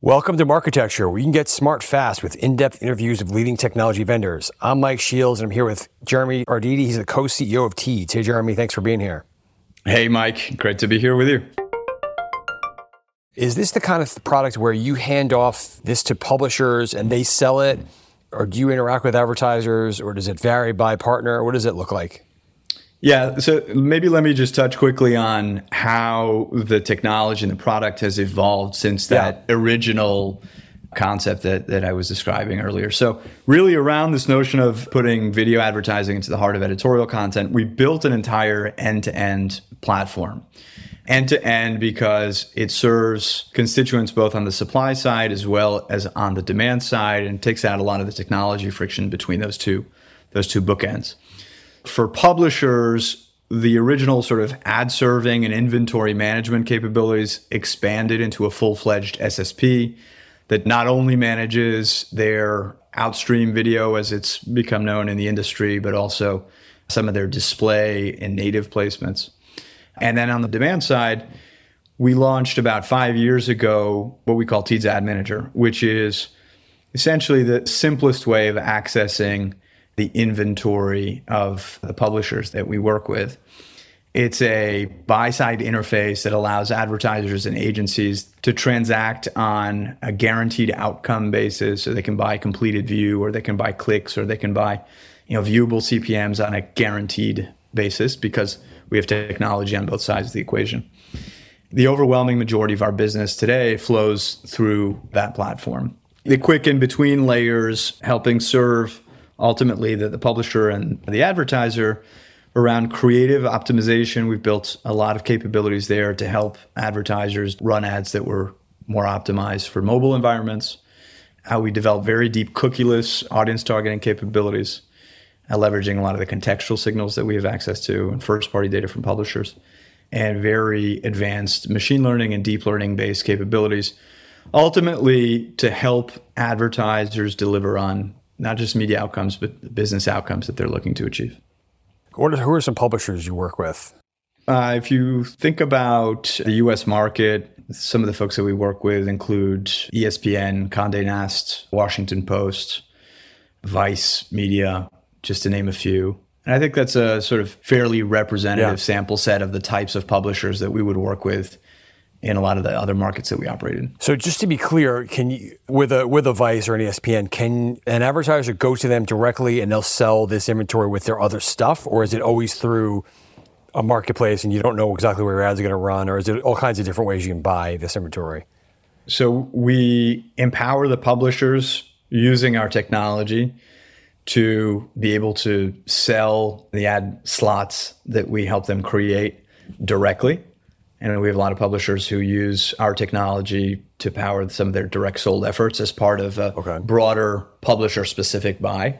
Welcome to Marketecture, where you can get smart fast with in depth interviews of leading technology vendors. I'm Mike Shields, and I'm here with Jeremy Arditi. He's the co CEO of Teads. Hey, Jeremy, thanks for being here. Hey, Mike. Great to be here with you. Is this the kind of product where you hand off this to publishers and they sell it? Or do you interact with advertisers, or does it vary by partner? What does it look like? Yeah, so maybe let me just touch quickly on how the technology and the product has evolved since that yeah. original concept that, that I was describing earlier. So, really, around this notion of putting video advertising into the heart of editorial content, we built an entire end to end platform. End to end because it serves constituents both on the supply side as well as on the demand side and takes out a lot of the technology friction between those two those two bookends. For publishers, the original sort of ad serving and inventory management capabilities expanded into a full fledged SSP that not only manages their outstream video as it's become known in the industry, but also some of their display and native placements. And then on the demand side, we launched about five years ago what we call Teads Ad Manager, which is essentially the simplest way of accessing the inventory of the publishers that we work with. It's a buy side interface that allows advertisers and agencies to transact on a guaranteed outcome basis. So they can buy completed view or they can buy clicks or they can buy you know, viewable CPMs on a guaranteed basis because we have technology on both sides of the equation. The overwhelming majority of our business today flows through that platform. The quick in between layers helping serve ultimately the, the publisher and the advertiser around creative optimization. We've built a lot of capabilities there to help advertisers run ads that were more optimized for mobile environments. How we develop very deep cookieless audience targeting capabilities, uh, leveraging a lot of the contextual signals that we have access to and first party data from publishers, and very advanced machine learning and deep learning based capabilities. Ultimately, to help advertisers deliver on not just media outcomes, but business outcomes that they're looking to achieve. What are, who are some publishers you work with? Uh, if you think about the US market, some of the folks that we work with include ESPN, Conde Nast, Washington Post, Vice Media, just to name a few. And I think that's a sort of fairly representative yeah. sample set of the types of publishers that we would work with in a lot of the other markets that we operate in. So just to be clear, can you with a with a Vice or an ESPN, can an advertiser go to them directly and they'll sell this inventory with their other stuff, or is it always through a marketplace and you don't know exactly where your ads are going to run, or is it all kinds of different ways you can buy this inventory? So we empower the publishers using our technology to be able to sell the ad slots that we help them create directly and we have a lot of publishers who use our technology to power some of their direct sold efforts as part of a okay. broader publisher specific buy.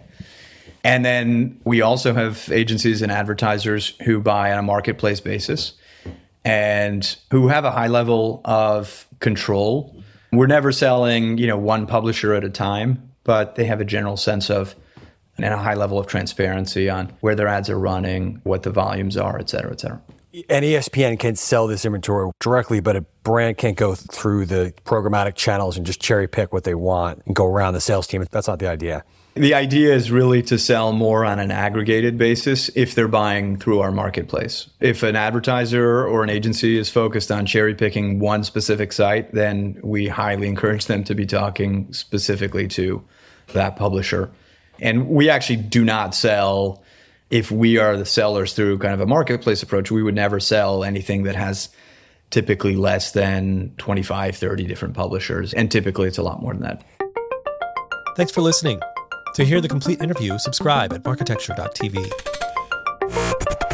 And then we also have agencies and advertisers who buy on a marketplace basis and who have a high level of control. We're never selling, you know, one publisher at a time, but they have a general sense of and a high level of transparency on where their ads are running, what the volumes are, et cetera, et cetera and ESPN can sell this inventory directly, but a brand can't go through the programmatic channels and just cherry pick what they want and go around the sales team. That's not the idea. The idea is really to sell more on an aggregated basis if they're buying through our marketplace. If an advertiser or an agency is focused on cherry picking one specific site, then we highly encourage them to be talking specifically to that publisher. And we actually do not sell if we are the sellers through kind of a marketplace approach, we would never sell anything that has typically less than 25, 30 different publishers. And typically it's a lot more than that. Thanks for listening. To hear the complete interview, subscribe at marketecture.tv.